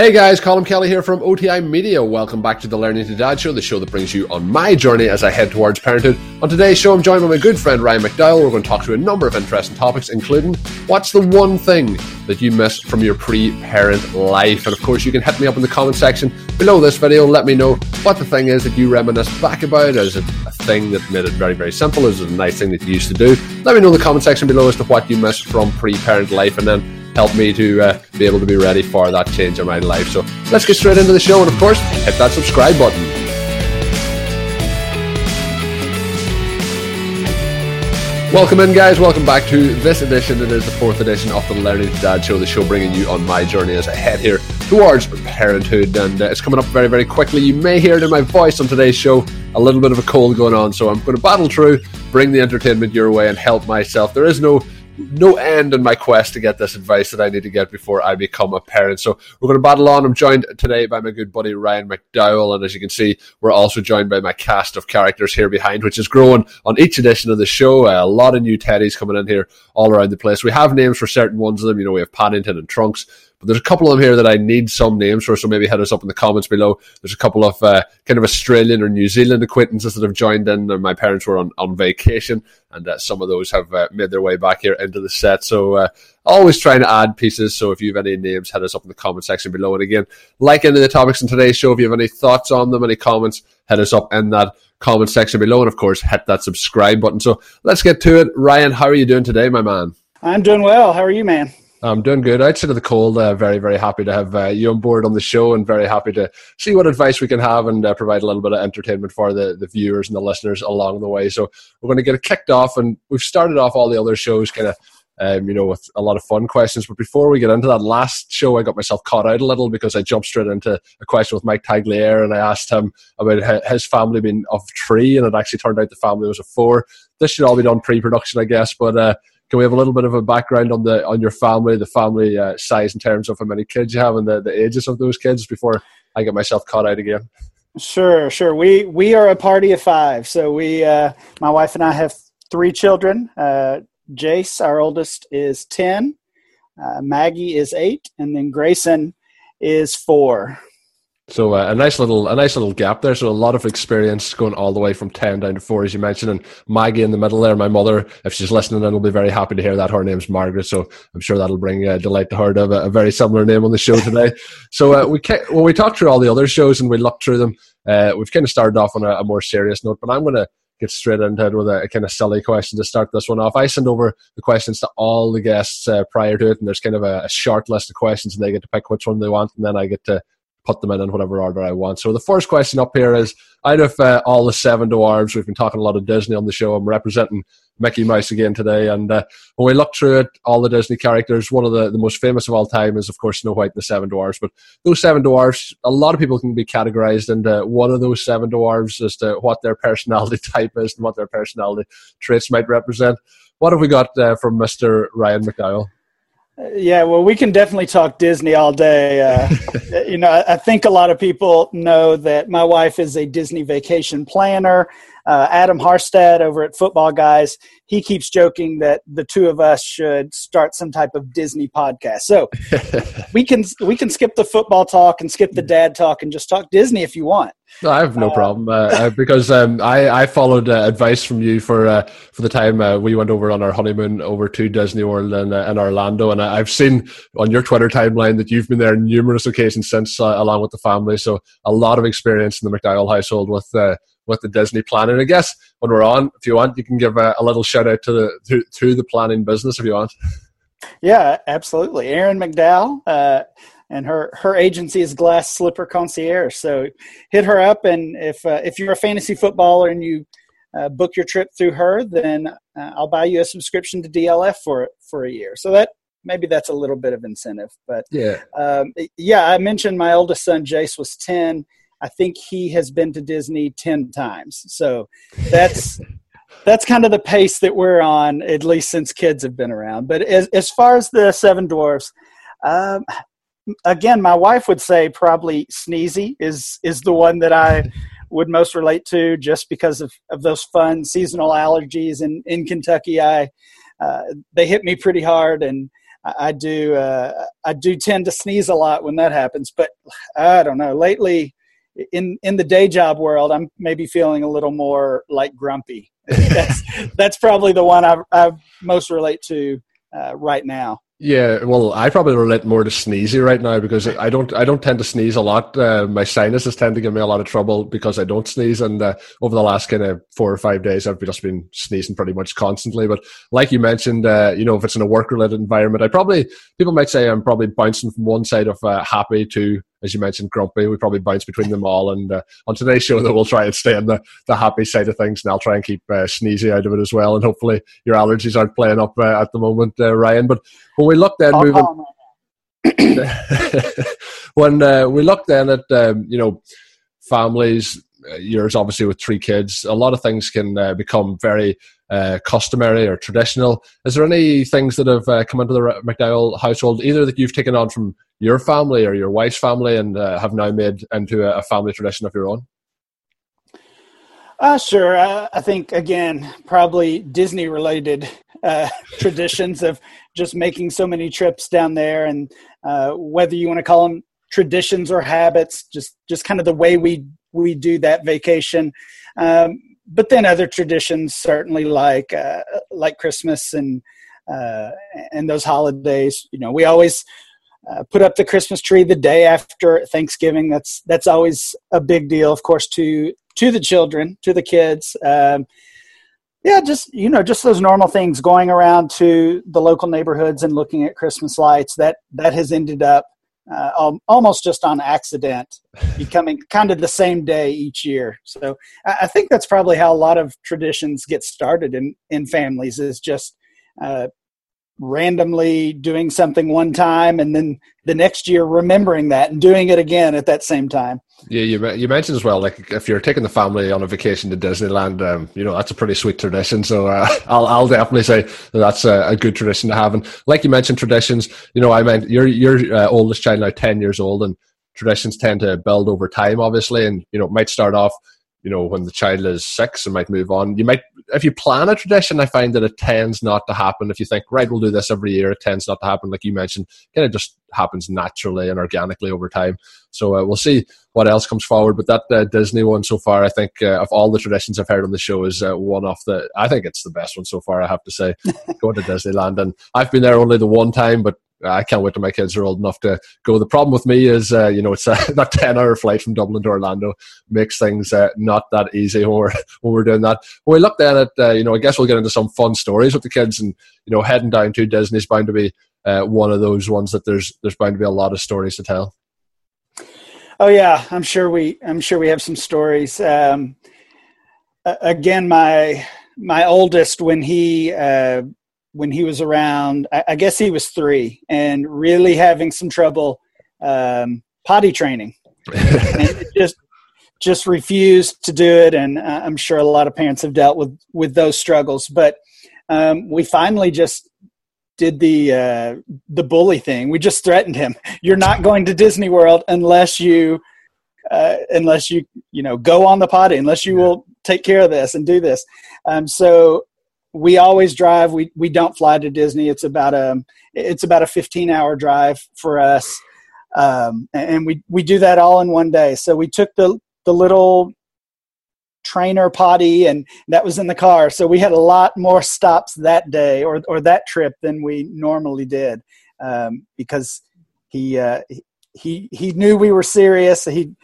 Hey guys, Colin Kelly here from OTI Media. Welcome back to the Learning to Dad show, the show that brings you on my journey as I head towards parenthood. On today's show, I'm joined by my good friend Ryan McDowell. We're going to talk through a number of interesting topics, including what's the one thing that you miss from your pre-parent life. And of course, you can hit me up in the comment section below this video. Let me know what the thing is that you reminisce back about. Is it a thing that made it very, very simple? Is it a nice thing that you used to do? Let me know in the comment section below as to what you miss from pre-parent life, and then help me to uh, be able to be ready for that change in my life. So let's get straight into the show, and of course, hit that subscribe button. Welcome in, guys. Welcome back to this edition. It is the fourth edition of the Learning Dad show, the show bringing you on my journey as I head here towards parenthood. And uh, it's coming up very, very quickly. You may hear it in my voice on today's show, a little bit of a cold going on. So I'm going to battle through, bring the entertainment your way, and help myself. There is no no end in my quest to get this advice that I need to get before I become a parent. So we're going to battle on. I'm joined today by my good buddy Ryan McDowell, and as you can see, we're also joined by my cast of characters here behind, which is growing on each edition of the show. Uh, a lot of new teddies coming in here all around the place. We have names for certain ones of them. You know, we have Paddington and Trunks. But there's a couple of them here that I need some names for, so maybe hit us up in the comments below. There's a couple of uh, kind of Australian or New Zealand acquaintances that have joined in, and my parents were on, on vacation, and uh, some of those have uh, made their way back here into the set. So uh, always trying to add pieces. So if you have any names, hit us up in the comment section below. And again, like any of the topics in today's show, if you have any thoughts on them, any comments, hit us up in that comment section below. And of course, hit that subscribe button. So let's get to it. Ryan, how are you doing today, my man? I'm doing well. How are you, man? I'm doing good. Outside of the cold, uh, very, very happy to have uh, you on board on the show and very happy to see what advice we can have and uh, provide a little bit of entertainment for the, the viewers and the listeners along the way. So we're going to get it kicked off and we've started off all the other shows kind of, um, you know, with a lot of fun questions. But before we get into that last show, I got myself caught out a little because I jumped straight into a question with Mike Tagliere and I asked him about his family being of three and it actually turned out the family was of four. This should all be done pre-production, I guess, but uh, can we have a little bit of a background on the on your family, the family uh, size in terms of how many kids you have and the, the ages of those kids before I get myself caught out again? Sure, sure. We we are a party of five. So we, uh, my wife and I, have three children. Uh, Jace, our oldest, is ten. Uh, Maggie is eight, and then Grayson is four. So uh, a nice little a nice little gap there. So a lot of experience going all the way from ten down to four, as you mentioned, and Maggie in the middle there. My mother, if she's listening, then will be very happy to hear that her name's Margaret. So I'm sure that'll bring uh, delight to her to have a, a, very similar name on the show today. so uh, we when we talked through all the other shows and we looked through them, uh, we've kind of started off on a, a more serious note. But I'm going to get straight into it with a, a, kind of silly question to start this one off. I send over the questions to all the guests uh, prior to it, and there's kind of a, a, short list of questions, and they get to pick which one they want, and then I get to put them in in whatever order I want. So the first question up here is out of uh, all the seven dwarves, we've been talking a lot of Disney on the show. I'm representing Mickey Mouse again today. And uh, when we look through it, all the Disney characters, one of the, the most famous of all time is, of course, Snow White and the Seven Dwarfs. But those seven dwarfs, a lot of people can be categorized into one of those seven dwarfs as to what their personality type is and what their personality traits might represent. What have we got uh, from Mr. Ryan McDowell? Yeah, well, we can definitely talk Disney all day. Uh, you know, I think a lot of people know that my wife is a Disney vacation planner. Uh, Adam Harstad over at Football Guys, he keeps joking that the two of us should start some type of Disney podcast. So we can we can skip the football talk and skip the dad talk and just talk Disney if you want. No, I have no uh, problem uh, uh, because um, I, I followed uh, advice from you for uh, for the time uh, we went over on our honeymoon over to Disney World in, in Orlando, and I, have seen on your Twitter timeline that you've been there numerous occasions since, along with the family. So a lot of experience in the McDowell household with with the Disney planning. I guess when we're on, if you want, you can give a, a little shout out to the to, to, the planning business if you want. Yeah, absolutely. Erin McDowell and her her agency is Glass Slipper Concierge. So hit her up, and if uh, if you're a fantasy footballer and you uh, book your trip through her, then uh, I'll buy you a subscription to DLF for for a year. So that maybe that's a little bit of incentive. But yeah, um, yeah, I mentioned my oldest son Jace was ten. I think he has been to Disney ten times. So that's. that's kind of the pace that we're on, at least since kids have been around. But as, as far as the Seven Dwarfs, um, again, my wife would say probably Sneezy is is the one that I would most relate to, just because of, of those fun seasonal allergies. And in Kentucky, I uh, they hit me pretty hard, and I, I do uh, I do tend to sneeze a lot when that happens. But I don't know. Lately, in in the day job world, I'm maybe feeling a little more like grumpy. that's that's probably the one I, I most relate to uh, right now. Yeah, well, I probably relate more to sneezy right now because I don't I don't tend to sneeze a lot. Uh, my sinuses tend to give me a lot of trouble because I don't sneeze, and uh, over the last kind of four or five days, I've just been sneezing pretty much constantly. But like you mentioned, uh, you know, if it's in a work related environment, I probably people might say I'm probably bouncing from one side of uh, happy to as you mentioned, grumpy. We probably bounce between them all. And uh, on today's show, that we'll try and stay on the, the happy side of things, and I'll try and keep uh, sneezy out of it as well. And hopefully, your allergies aren't playing up uh, at the moment, uh, Ryan. But when we look then, moving. when uh, we look then at um, you know families uh, yours obviously with three kids a lot of things can uh, become very uh, customary or traditional is there any things that have uh, come into the mcdowell household either that you've taken on from your family or your wife's family and uh, have now made into a, family tradition of your own? Uh, sure. Uh, I think, again, probably Disney related uh, traditions of just making so many trips down there and uh, whether you want to call them traditions or habits, just, just kind of the way we, we do that vacation. Um, but then other traditions, certainly like, uh, like Christmas and, uh, and those holidays, you know, we always, uh, put up the Christmas tree the day after Thanksgiving. That's that's always a big deal, of course, to to the children, to the kids. Um, yeah, just you know, just those normal things. Going around to the local neighborhoods and looking at Christmas lights. That that has ended up uh, almost just on accident, becoming kind of the same day each year. So I think that's probably how a lot of traditions get started in in families. Is just uh, randomly doing something one time and then the next year remembering that and doing it again at that same time. Yeah, you you mentioned as well, like if you're taking the family on a vacation to Disneyland, um, you know that's a pretty sweet tradition. So uh, I'll I'll definitely say that that's a, a, good tradition to have. And like you mentioned, traditions. You know, I meant your your uh, oldest child now ten years old, and traditions tend to build over time, obviously. And you know, it might start off you know, when the child is six and might move on. You might, if you plan a tradition, I find that it tends not to happen. If you think, right, we'll do this every year, it tends not to happen. Like you mentioned, kind of just happens naturally and organically over time. So uh, we'll see what else comes forward. But that uh, Disney one so far, I think, uh, of all the traditions I've heard on the show, is uh, one of the. I think it's the best one so far. I have to say, going to Disneyland, and I've been there only the one time, but I can't wait till my kids are old enough to go. The problem with me is, uh, you know, it's uh, that 10 hour flight from Dublin to Orlando makes things uh, not that easy when we're, when we're doing that. When we look then at, uh, you know, I guess we'll get into some fun stories with the kids and, you know, heading down to Disney's bound to be uh, one of those ones that there's, there's bound to be a lot of stories to tell. Oh yeah, I'm sure we, I'm sure we have some stories. Um, again, my, my oldest, when he, uh, when he was around, I, I, guess he was three, and really having some trouble um, potty training. just just refused to do it, and I'm sure a lot of parents have dealt with with those struggles. But um, we finally just did the uh, the bully thing. We just threatened him: "You're not going to Disney World unless you." Uh, unless you you know go on the potty unless you will take care of this and do this um, so we always drive. We we don't fly to Disney. It's about a it's about a 15 hour drive for us, um, and we we do that all in one day. So we took the the little trainer potty and that was in the car so we had a lot more stops that day or or that trip than we normally did um, because he uh, he he knew we were serious he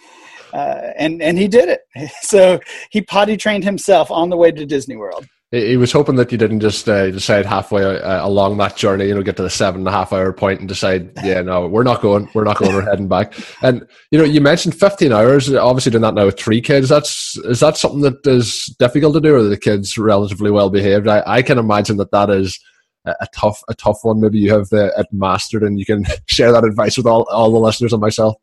uh, and and he did it so he potty trained himself on the way to disney world he was hoping that you didn't just uh, decide halfway uh, along that journey, you know, get to the seven and a half hour point and decide, yeah, no, we're not going, we're not going, we're heading back. And you know, you mentioned fifteen hours. Obviously, doing that now with three kids. That's is that something that is difficult to do, or the kids relatively well behaved? I, I can imagine that that is a, tough, a tough one. Maybe you have uh, it mastered, and you can share that advice with all all the listeners and myself.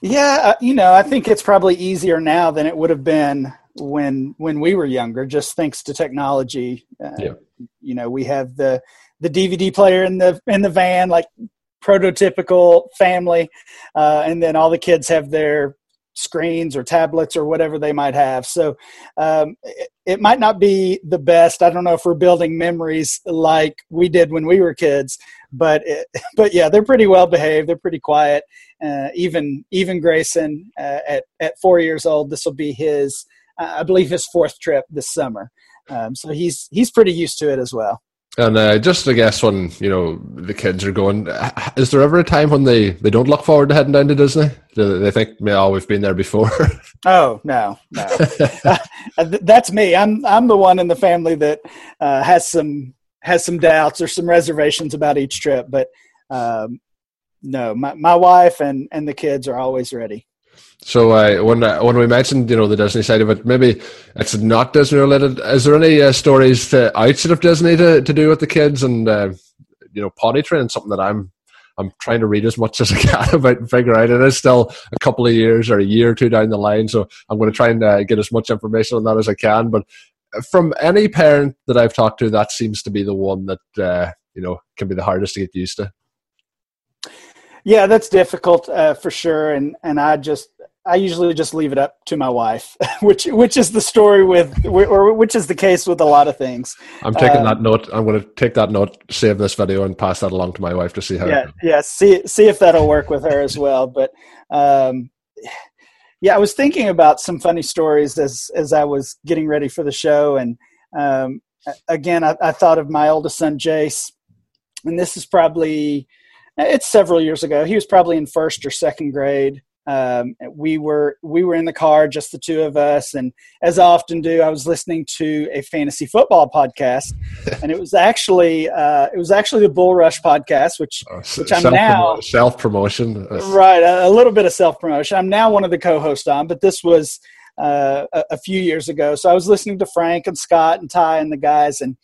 Yeah, uh, you know, I think it's probably easier now than it would have been when when we were younger just thanks to technology uh, yeah. you know we have the the dvd player in the in the van like prototypical family uh, and then all the kids have their screens or tablets or whatever they might have. So um, it, it, might not be the best. I don't know if we're building memories like we did when we were kids, but it, but yeah, they're pretty well behaved. They're pretty quiet. Uh, even even Grayson uh, at at four years old, this will be his I believe his fourth trip this summer. Um, so he's he's pretty used to it as well. And uh, just I guess when you know the kids are going, is there ever a time when they, they don't look forward to heading down to Disney? Do they think, "Oh, we've been there before"? oh no, no, uh, that's me. I'm I'm the one in the family that uh, has some has some doubts or some reservations about each trip, but um, no, my my wife and and the kids are always ready. So uh, when uh, when we mentioned you know the Disney side of it, maybe it's not Disney related. Is there any uh, stories to, outside of Disney to, to do with the kids and uh, you know potty training? Something that I'm I'm trying to read as much as I can about and figure out. It is still a couple of years or a year or two down the line, so I'm going to try and uh, get as much information on that as I can. But from any parent that I've talked to, that seems to be the one that uh, you know can be the hardest to get used to. Yeah, that's difficult uh, for sure, and and I just I usually just leave it up to my wife, which which is the story with, or which is the case with a lot of things. I'm taking um, that note. I'm going to take that note, save this video, and pass that along to my wife to see how. Yeah, yeah. See see if that'll work with her as well. But um, yeah, I was thinking about some funny stories as as I was getting ready for the show, and um, again, I, I thought of my oldest son Jace, and this is probably it's several years ago. He was probably in first or second grade um, we were we were in the car just the two of us and as i often do i was listening to a fantasy football podcast and it was actually uh, it was actually the bull rush podcast which oh, which i'm now self-promotion. Right a, a, little bit of self-promotion. I'm now one of the co-hosts on but this was uh, a, a, few years ago. So i was listening to frank and scott and ty and the guys and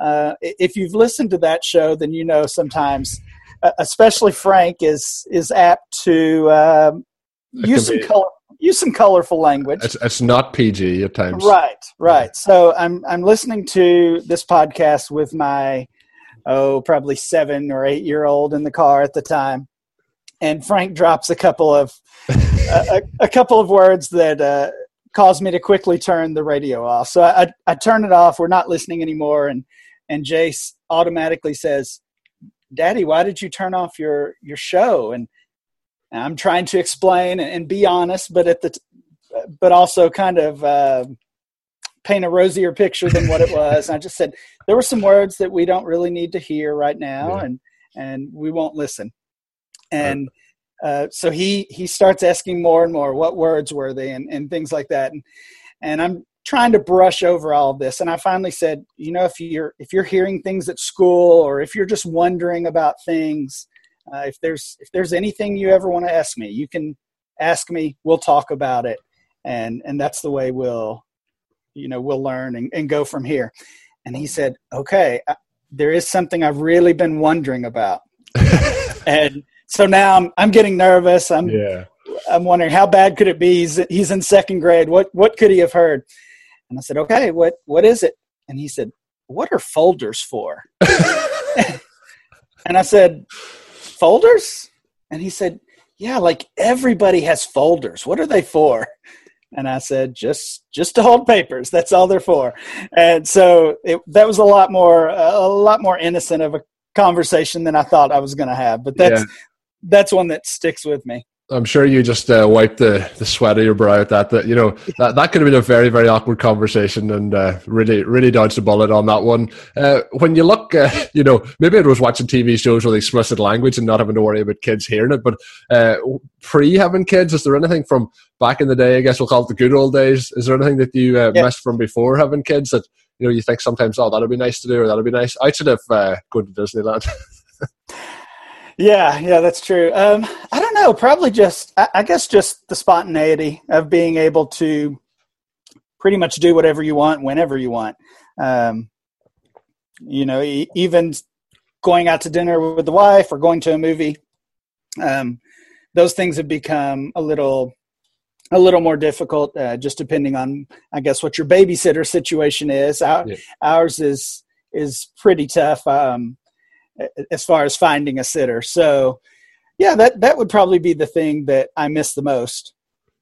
uh, if you've listened to that show then you know sometimes especially Frank is is apt to um, use some be, color use some colorful language. It's, it's not pg at times. Right right. So i'm i'm listening to this podcast with my oh probably seven or eight year old in the car at the time. And frank drops a couple of a, a, couple of words that uh, caused me to quickly turn the radio off. So I, I, I turn it off. We're not listening anymore. And and jace automatically says daddy why did you turn off your your show? And I'm trying to explain and, be honest, but at the t- but also kind of uh, paint a rosier picture than what it was. And I just said there were some words that we don't really need to hear right now, yeah. and and we won't listen. And uh, so he he starts asking more and more what words were they and, and things like that. And and I'm trying to brush over all of this. And I finally said, you know, if you're if you're hearing things at school or if you're just wondering about things uh, if there's if there's anything you ever want to ask me, you can ask me. We'll talk about it, and and that's the way we'll you know we'll learn and, and go from here. And he said, okay, I, there is something I've really been wondering about, and so now I'm I'm getting nervous. I'm yeah. I'm wondering how bad could it be? He's, he's in second grade. What what could he have heard? And I said, okay, what what is it? And he said, what are folders for? and I said, folders? And he said, Yeah, like everybody has folders. What are they for? And I said, just just to hold papers. That's all they're for. And so it, that was a lot more a lot more innocent of a conversation than I thought I was going to have. But that's yeah. that's one that sticks with me. I'm sure you just uh, wiped the, the sweat of your brow at that. That you know that, that could have been a very very awkward conversation, and uh, really really dodged a bullet on that one. Uh, when you look, uh, you know, maybe it was watching TV shows with explicit language and not having to worry about kids hearing it. But uh, pre having kids, is there anything from back in the day? I guess we'll call it the good old days. Is there anything that you uh, yeah. missed from before having kids that you know you think sometimes, oh, that'd be nice to do, or that'd be nice? I should have gone to Disneyland. Yeah, yeah, that's true. Um, I don't know. Probably just, I, I, guess, just the spontaneity of being able to pretty much do whatever you want whenever you want. Um, you know, e- even going out to dinner with the wife or going to a movie. Um, those things have become a little a little more difficult, uh, just depending on, I guess, what your babysitter situation is. Our, yeah. Ours is is pretty tough. Um, as far as finding a sitter. So, yeah, that that would probably be the thing that I miss the most.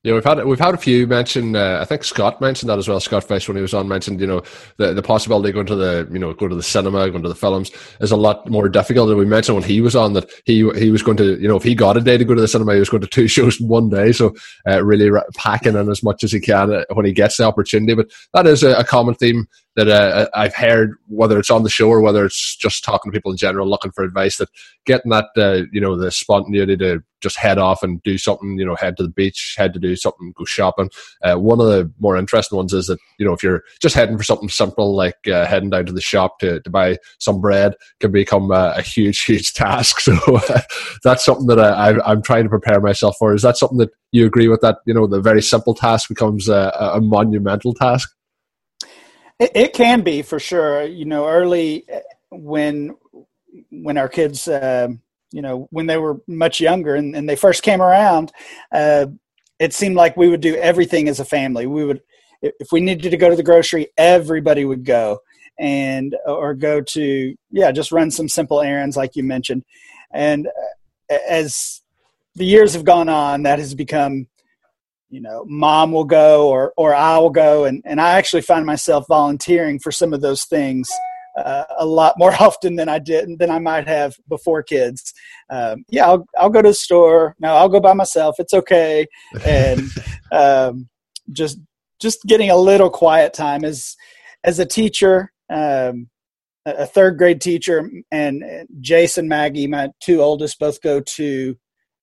Yeah, we've had we've had a few mention. Uh, I think Scott mentioned that as well. Scott Fish when he was on mentioned, you know, the the possibility of going to the you know go to the cinema, going to the films is a lot more difficult. And we mentioned when he was on that he he was going to you know if he got a day to go to the cinema, he was going to two shows in one day. So uh, really packing in as much as he can uh, when he gets the opportunity. But that is a, a common theme that uh, I've heard, whether it's on the show or whether it's just talking to people in general, looking for advice. That getting that, uh, you know, the spontaneity to just head off and do something, you know, head to the beach, head to do something, go shopping. Uh, one of the more interesting ones is that, you know, if you're just heading for something simple like uh, heading down to the shop to, to buy some bread, can become a, a huge, huge task. So that's something that I, I, am trying to prepare myself for. Is that something that you agree with? That you know, the very simple task becomes a, a monumental task. It, it, can be for sure. You know, early uh, when when our kids, uh, you know, when they were much younger and, and they first came around, uh, it seemed like we would do everything as a family. We would, if we needed to go to the grocery, everybody would go and or go to yeah, just run some simple errands like you mentioned. And uh, as the years have gone on, that has become you know mom will go or or i will go. And and i actually find myself volunteering for some of those things uh, a lot more often than i did than i might have before kids. Um, yeah I'll, I'll go to the store. No i'll go by myself. It's okay. And um, just just getting a little quiet time as as a teacher um, a third grade teacher and Jace and maggie my two oldest both go to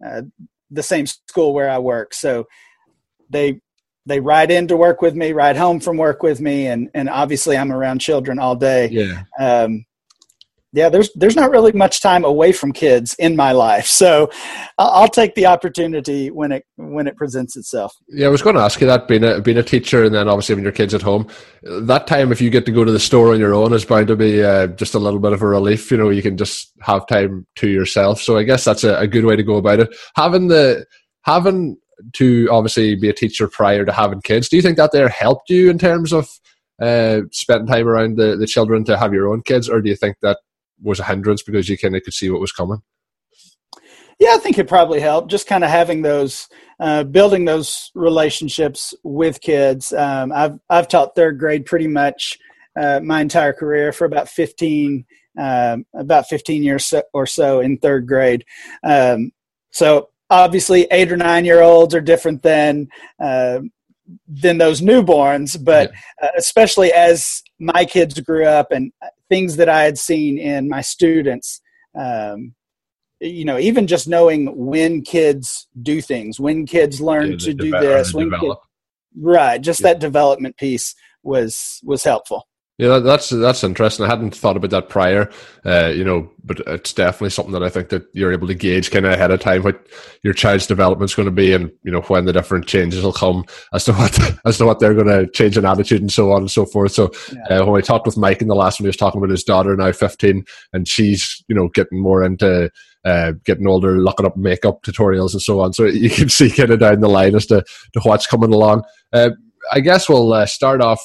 uh, the same school where i work. So they they ride in to work with me, ride home from work with me, and and obviously I'm around children all day. Yeah. Um, yeah, there's there's not really much time away from kids in my life, so I'll take the opportunity when it when it presents itself. Yeah, I was going to ask you that being a being a teacher, and then obviously when your kids at home, that time if you get to go to the store on your own is bound to be uh, just a little bit of a relief. You know, you can just have time to yourself. So I guess that's a, a good way to go about it. Having the having to obviously be a teacher prior to having kids. Do you think that there helped you in terms of uh, spending time around the, the children to have your own kids, or do you think that was a hindrance because you kind of could see what was coming? Yeah, I think it probably helped. Just kind of having those, uh, building those relationships with kids. Um, I've I've taught third grade pretty much uh, my entire career for about fifteen, um, about fifteen years or so in third grade. Um, so obviously eight or nine year olds are different than uh, than those newborns but yeah. uh, especially as my kids grew up and things that i had seen in my students um, you know even just knowing when kids do things when kids learn yeah, to do this when kids, right just yeah. that development piece was was helpful yeah, that's that's interesting. I hadn't thought about that prior, uh, you know, but it's definitely something that I think that you're able to gauge kind of ahead of time what your child's development is going to be, and you know when the different changes will come as to what as to what they're going to change in attitude and so on and so forth. So yeah. uh, when I talked with Mike in the last one, he was talking about his daughter now 15, and she's you know getting more into uh, getting older, looking up makeup tutorials and so on. So you can see kind of down the line as to, to what's coming along. Uh, I guess we'll uh, start off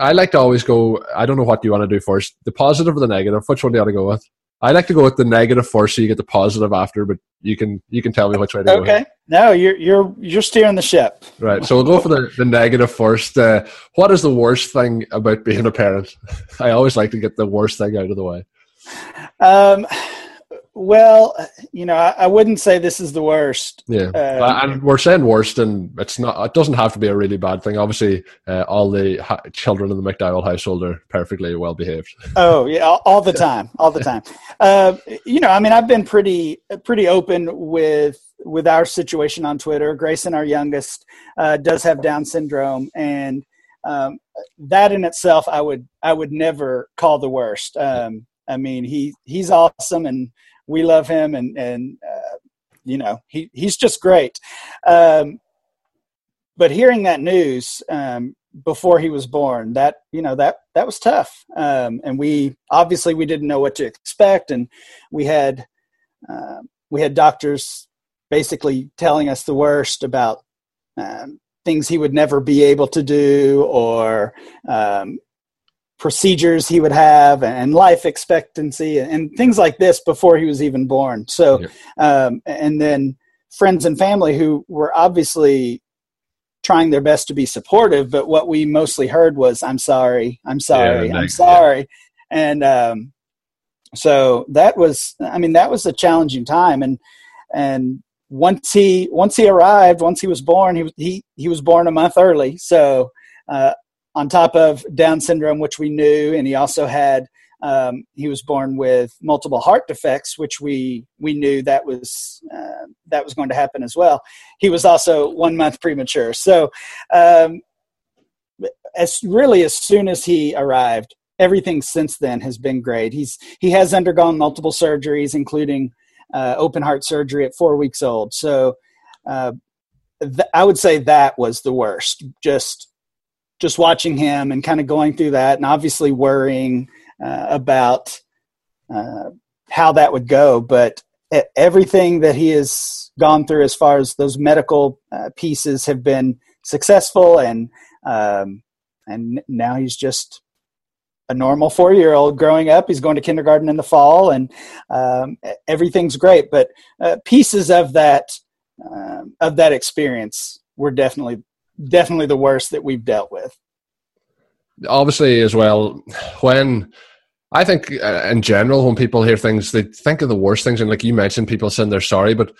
I like to always go. I don't know what do you want to do first, the positive or the negative. Which one do you want to go with? I like to go with the negative first, so you get the positive after. But you can you can tell me which way to okay. go. Okay, no, you're you're you're steering the ship. Right. So we'll go for the, the negative first. Uh, what is the worst thing about being a parent? I always like to get the worst thing out of the way. Um, well, you know, I, I, wouldn't say this is the worst. Yeah, uh, and we're saying worst, and it's not. It doesn't have to be a really bad thing. Obviously, uh, all the ha- children in the McDowell household are perfectly well behaved. Oh yeah, all, all the time, all the time. Uh, you know, I mean, I've been pretty pretty open with with our situation on Twitter. Grayson, our youngest, uh, does have Down syndrome, and um, that in itself, I would I would never call the worst. Um, I mean, he he's awesome and we love him, and and uh, you know he he's just great. Um, but hearing that news um, before he was born, that you know that that was tough, um, and we obviously we didn't know what to expect, and we had uh, we had doctors basically telling us the worst about um, things he would never be able to do or um, procedures he would have and life expectancy and things like this before he was even born. So, um, and then friends and family who were obviously trying their best to be supportive, but what we mostly heard was, "I'm sorry, I'm sorry, yeah, I'm sorry," yeah. and um, so that was, I mean, that was a challenging time, and and once he once he arrived, once he was born, he was he he was born a month early, so. Uh, on top of Down syndrome, which we knew, and he also had um, he was born with multiple heart defects, which we we knew that was uh, that was going to happen as well. He was also one month premature. So, um, as really as soon as he arrived, everything since then has been great. He's he has undergone multiple surgeries, including uh, open heart surgery at four weeks old. So, uh, I would say that was the worst. Just just watching him and kind of going through that, and obviously worrying uh, about uh, how that would go. But everything that he has gone through, as far as those medical uh, pieces, have been successful, and um, and now he's just a normal four year old growing up. He's going to kindergarten in the fall, and um, everything's great. But uh, pieces of that um, of that experience were definitely definitely the worst that we've dealt with. Obviously as well when I think uh, in general when people hear things they think of the worst things and like you mentioned people saying they're sorry but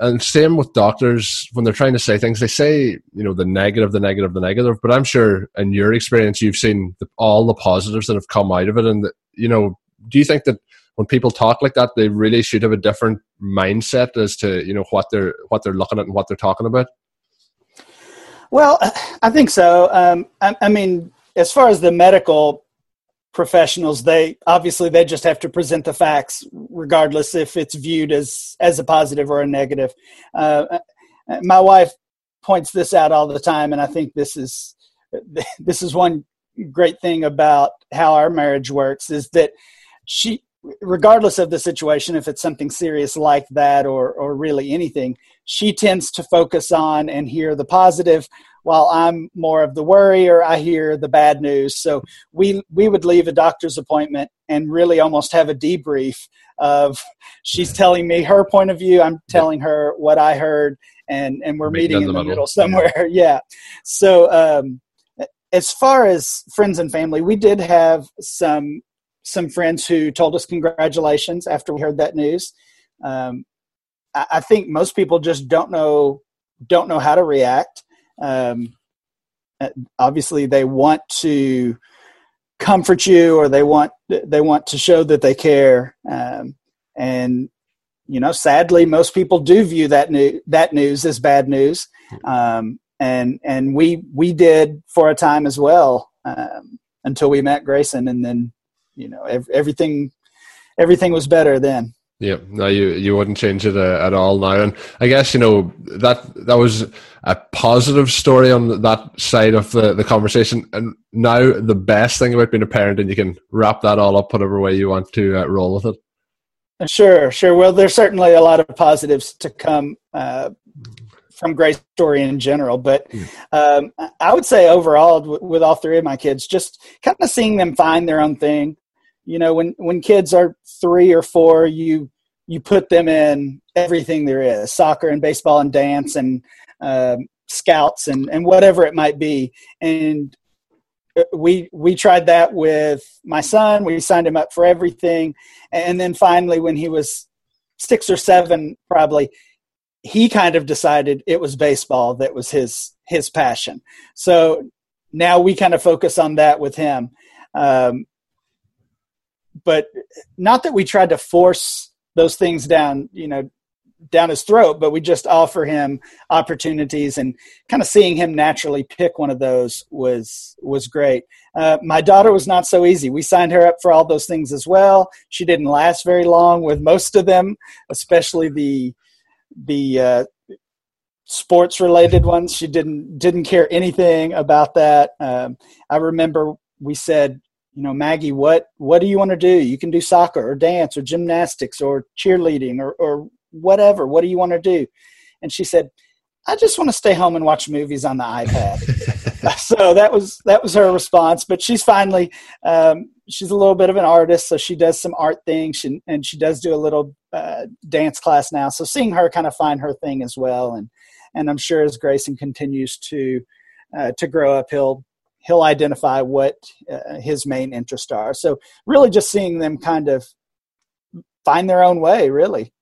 and same with doctors when they're trying to say things they say you know the negative the negative the negative but I'm sure in your experience you've seen the, all the positives that have come out of it and the, you know do you think that when people talk like that they really should have a different mindset as to you know what they're what they're looking at and what they're talking about well I think so. Um, I, I mean as far as the medical professionals they obviously they just have to present the facts regardless if it's viewed as as a positive or a negative. Uh, my wife points this out all the time and i think this is this is one great thing about how our marriage works is that she regardless of the situation if it's something serious like that or or really anything she tends to focus on and hear the positive while I'm more of the worrier, I hear the bad news. So we we would leave a doctor's appointment and really almost have a debrief of she's telling me her point of view, I'm telling her what I heard, and and we're meeting, meeting in the middle, middle somewhere. Yeah. yeah. So um, as far as friends and family, we did have some some friends who told us congratulations after we heard that news. Um, I, think most people just don't know don't know how to react. Um, uh, obviously, they want to comfort you, or they want they want to show that they care. Um, and you know, sadly, most people do view that new that news as bad news. Um, and and we we did for a time as well um, until we met Grayson, and then you know ev- everything everything was better then. Yeah, no, you you wouldn't change it uh, at all now, and I guess you know that that was a positive story on that side of the the conversation, and now the best thing about being a parent, and you can wrap that all up whatever way you want to uh, roll with it. Sure, sure. Well, there's certainly a lot of positives to come uh, from Gray's story in general, but um, I would say overall, with all three of my kids, just kind of seeing them find their own thing you know when when kids are three or four you you put them in everything there is soccer and baseball and dance and um, scouts and and whatever it might be. And uh, we we tried that with my son. We signed him up for everything. And then finally when he was six or seven probably he kind of decided it was baseball that was his his passion. So now we kind of focus on that with him. Um, but not that we tried to force those things down, you know, down his throat, but we just offer him opportunities and kind of seeing him naturally pick one of those was was great. Uh, my daughter was not so easy. We signed her up for all those things as well. She didn't last very long with most of them, especially the the uh, sports related ones. She didn't didn't care anything about that. Um, I remember we said you know maggie what what do you want to do? You can do soccer or dance or gymnastics or cheerleading or, or whatever. What do you want to do? And she said i just want to stay home and watch movies on the ipad. So that was that was her response but she's finally um, she's a little bit of an artist so she does some art things. And, and she does do a little uh, dance class now. So seeing her kind of find her thing as well and and I'm sure as Grayson continues to uh, to grow up, he'll he'll identify what uh, his main interests are. So really, just seeing them kind of find their own way, really.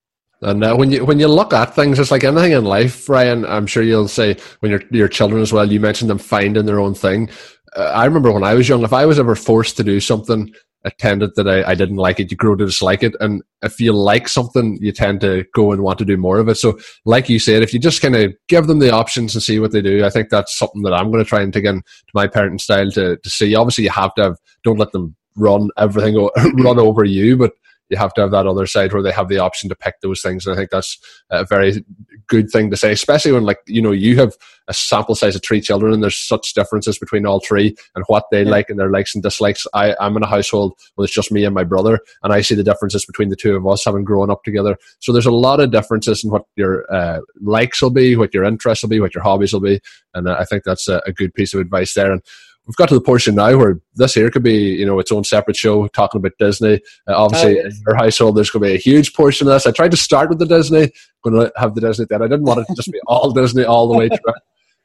And uh, when you when you look at things, it's like anything in life, Ryan. I'm sure you'll say when your your children as well. You mentioned them finding their own thing. Uh, I remember when I was young, if I was ever forced to do something, attended that I, I didn't like it, you grow to dislike it. And if you like something, you tend to go and want to do more of it. So, like you said, if you just kind of give them the options and see what they do, I think that's something that I'm going to try and take in to my parenting style to, to see. Obviously, you have to have, don't let them run everything, run over you, but you have to have that other side where they have the option to pick those things. And I think that's a very good thing to say, especially when, like, you know, you have a sample size of three children and there's such differences between all three and what they yeah. like and their likes and dislikes. I, I'm in a household where it's just me and my brother, and I see the differences between the two of us having grown up together. So there's a lot of differences in what your uh, likes will be, what your interests will be, what your hobbies will be. And I think that's a, a good piece of advice there. And we've got to the portion now where this here could be, you know, its own separate show talking about Disney. Uh, obviously, oh, yes. in your household, there's going to be a huge portion of this. I tried to start with the Disney, going to have the Disney then. I didn't want it to just be all Disney all the way through.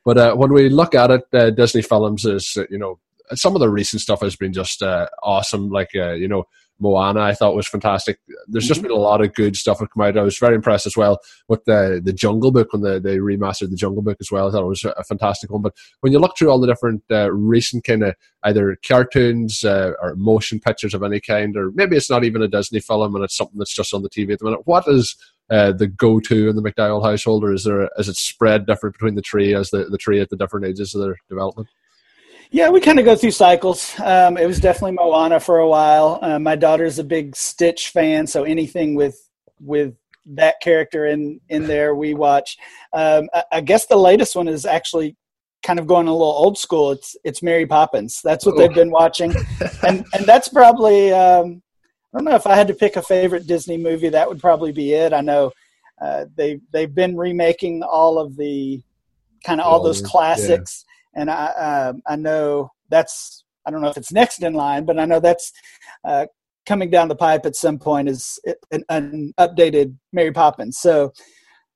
But uh, when we look at it, uh, Disney films is, uh, you know, some of the recent stuff has been just uh, awesome. Like, uh, you know, Moana, I thought was fantastic. There's just mm-hmm. been a lot of good stuff that come out. I was very impressed as well with the the Jungle Book when they, they remastered the Jungle Book as well. I thought it was a fantastic one. But when you look through all the different uh, recent kind of either cartoons uh, or motion pictures of any kind, or maybe it's not even a Disney film and it's something that's just on the TV at the minute. What is uh, the go-to in the McDowell household, or is there is it spread different between the tree as the, the tree at the different ages of their development? Yeah, we kind of go through cycles. Um, it was definitely Moana for a while. Uh, my daughter's a big Stitch fan, so anything with with that character in in there we watch. Um, I, I, guess the latest one is actually kind of going a little old school. It's it's Mary Poppins. That's what they've been watching, and and that's probably. Um, I don't know if I had to pick a favorite Disney movie, that would probably be it. I know uh, they they've been remaking all of the kind of all those classics and I uh, I know that's I don't know if it's next in line, but I know that's uh, coming down the pipe at some point is an, an, updated Mary Poppins. So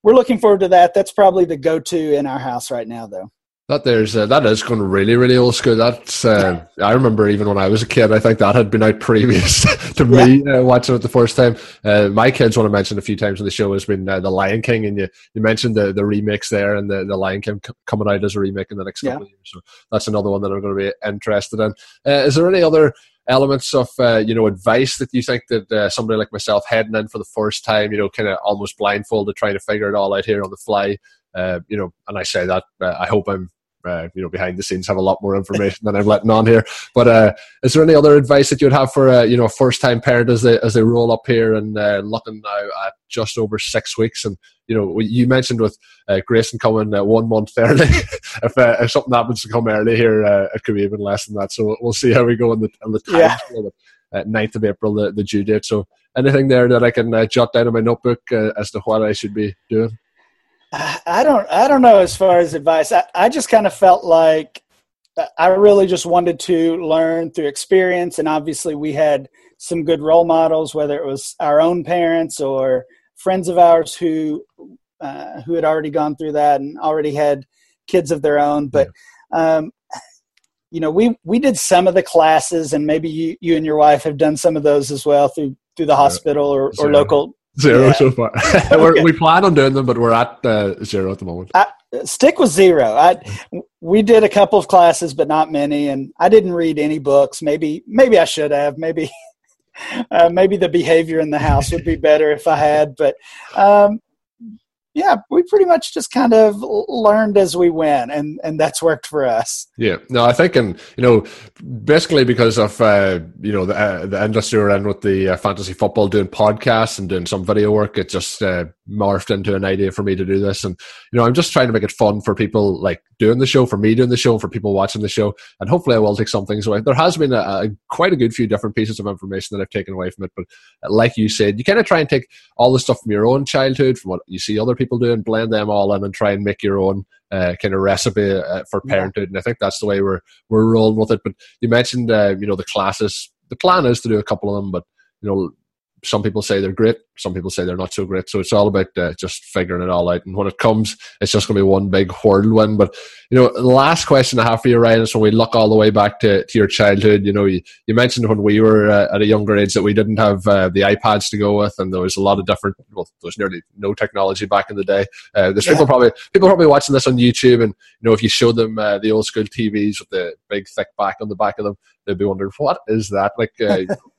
we're looking forward to that. That's probably the go-to in our house right now, though. That there's uh, that is going really really old school. That's uh, I remember even when I was a kid. I think that had been out previous to yeah. me uh, watching it the first time. Uh, my kids want to mention a few times on the show has been uh, the Lion King, and you you mentioned the the remix there and the, the Lion King c- coming out as a remake in the next couple yeah. of years. So that's another one that I'm going to be interested in. Uh, is there any other elements of you know advice that you think that somebody like myself heading in for the first time, you know, kind of almost blindfolded, trying to figure it all out here on the fly? you know, and I say that I hope I'm uh, you know behind the scenes have a lot more information than I'm letting on here. But uh, is there any other advice that you'd have for a uh, you know first time parent as they as they roll up here and uh, looking now at just over six weeks? And you know you mentioned with uh, Grayson coming uh, one month early. if, uh, if something happens to come early here, it could be even less than that. So we'll see how we go on the in the time. Yeah. Uh, 9th of April, the, the due date. So anything there that I can jot down in my notebook as to what I should be doing? I don't I don't know as far as advice. I, I just kind of felt like I really just wanted to learn through experience and obviously we had some good role models whether it was our own parents or friends of ours who uh, who had already gone through that and already had kids of their own. But um, you know we we did some of the classes and maybe you you and your wife have done some of those as well through through the hospital or, or local Zero yeah. so far. okay. We plan on doing them, but we're at uh, zero at the moment. I, stick with zero. I we did a couple of classes, but not many, and I didn't read any books. Maybe maybe I should have. Maybe uh, maybe the behavior in the house would be better if I had. But um, yeah, we pretty much just kind of learned as we went, and and that's worked for us. Yeah, no, I think, and you know, basically because of uh, you know the uh, the industry we're in with the uh, fantasy football, doing podcasts and doing some video work, it just uh, morphed into an idea for me to do this, and you know, I'm just trying to make it fun for people like doing the show, for me doing the show, for people watching the show, and hopefully, I will take some things away. There has been a, a quite a good few different pieces of information that I've taken away from it, but uh, like you said, you kind of try and take all the stuff from your own childhood, from what you see other people doing, blend them all in, and try and make your own uh, kind of recipe uh, for parenthood. And I think that's the way we're we're rolling with it. But you mentioned, uh, you know, the classes. The plan is to do a couple of them, but you know, some people say they're great, some people say they're not so great. So it's all about uh, just figuring it all out. And when it comes, it's just going to be one big whirlwind. But you know, the last question I have for you, Ryan, is when we look all the way back to, to your childhood. You know, you, you mentioned when we were uh, at a younger age that we didn't have uh, the iPads to go with, and there was a lot of different. Well, there was nearly no technology back in the day. Uh, there's yeah. people probably people probably watching this on YouTube, and you know, if you show them uh, the old school TVs with the big thick back on the back of them, they'd be wondering what is that like.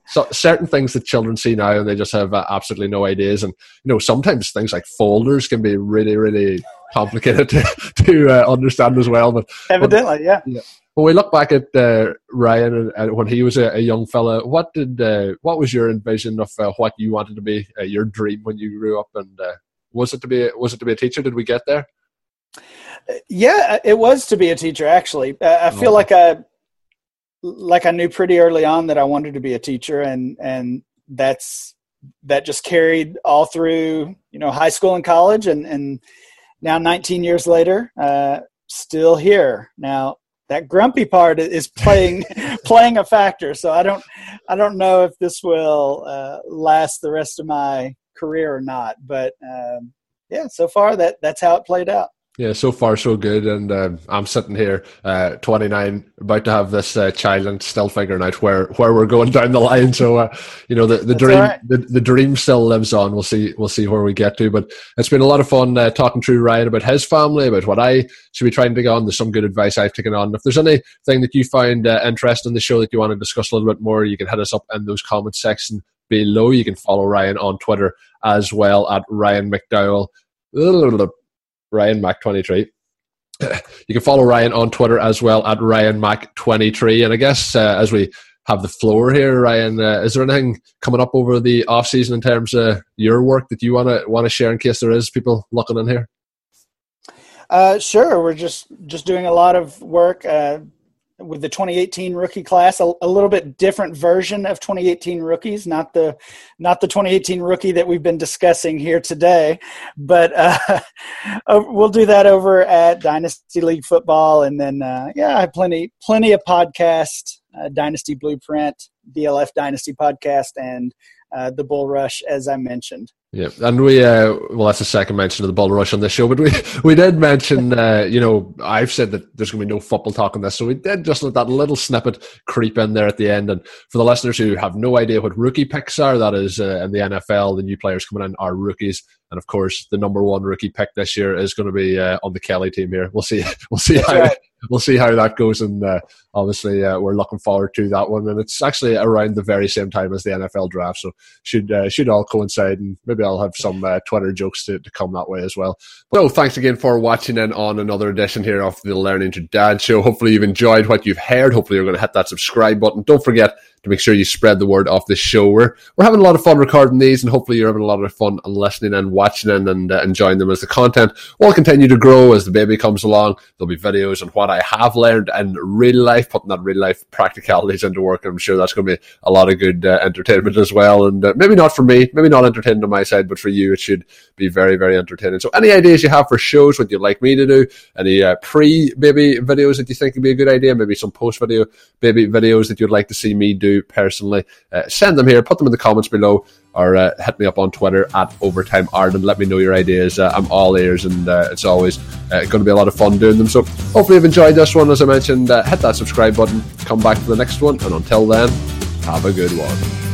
So certain things that children see now and they just have uh, absolutely no ideas and you know sometimes things like folders can be really really complicated to, to uh, understand as well but evidently yeah. yeah when we look back at uh, Ryan and, when he was a, a young fella, what did uh, what was your envision of uh, what you wanted to be, uh, your dream when you grew up, and uh, was it to be was it to be a teacher? Did we get there? Yeah, it was to be a teacher. Actually, I feel oh. like I like I knew pretty early on that I wanted to be a teacher, and and that's that just carried all through you know high school and college, and and now 19 years later, uh, still here. Now that grumpy part is playing playing a factor. So I don't I don't know if this will uh, last the rest of my career or not. But um, yeah, so far that that's how it played out. Yeah, so far so good, and uh, I'm sitting here, uh, 29, about to have this uh, child, and still figuring out where, where we're going down the line. So, uh, you know, the, the dream right. the, the dream still lives on. We'll see we'll see where we get to, but it's been a lot of fun uh, talking to Ryan about his family, about what I should be trying to get on. There's some good advice I've taken on. If there's anything that you find uh, interesting in the show that you want to discuss a little bit more, you can hit us up in those comment section below. You can follow Ryan on Twitter as well at Ryan McDowell. Ryan Mac 23. You can follow Ryan on Twitter as well at Ryan Mac 23. And I guess uh, as we have the floor here, Ryan, uh, is there anything coming up over the off season in terms of your work that you want to want to share in case there is people looking in here? Uh, sure, we're just just doing a lot of work. With the 2018 rookie class, a, a, little bit different version of 2018 rookies, not the not the 2018 rookie that we've been discussing here today, but uh, we'll do that over at Dynasty League Football, and then uh, yeah, I have plenty plenty of podcast, uh, Dynasty Blueprint, DLF Dynasty podcast, and uh, the Bull Rush, as I mentioned. Yeah, and we uh, well, that's the second mention of the bull rush on this show, but we we did mention, uh, you know, I've said that there's going to be no football talk on this, so we did just let that little snippet creep in there at the end. And for the listeners who have no idea what rookie picks are, that is uh, in the NFL, the new players coming in are rookies, and of course, the number one rookie pick this year is going to be uh, on the Kelly team here. We'll see, we'll see how right we'll see how that goes. And uh, obviously, uh, we're looking forward to that one. And it's actually around the very same time as the NFL draft, so should uh, should all coincide. And maybe I'll have some uh, Twitter jokes to, to come that way as well. So thanks again for watching in on another edition here of the Learning to Dad show. Hopefully, you've enjoyed what you've heard. Hopefully, you're going to hit that subscribe button. Don't forget to make sure you spread the word of this show. We're, we're having a lot of fun recording these, and hopefully, you're having a lot of fun listening and watching and, and uh, enjoying them as the content will continue to grow as the baby comes along. There'll be videos on what I have learned in real life, putting that real life practicalities into work. I'm sure that's going to be a lot of good uh, entertainment as well. And uh, maybe not for me, maybe not entertaining on my side, but for you, it should be very, very entertaining. So, any ideas you have for shows, what you'd like me to do, any uh, pre baby videos that you think would be a good idea, maybe some post video baby videos that you'd like to see me do personally, uh, send them here, put them in the comments below or uh, hit me up on Twitter at Overtime Ireland. Let me know your ideas. Uh, I'm all ears, and uh, it's always uh, going to be a lot of fun doing them. So hopefully you've enjoyed this one. As I mentioned, uh, hit that subscribe button. Come back for the next one, and until then, have a good one.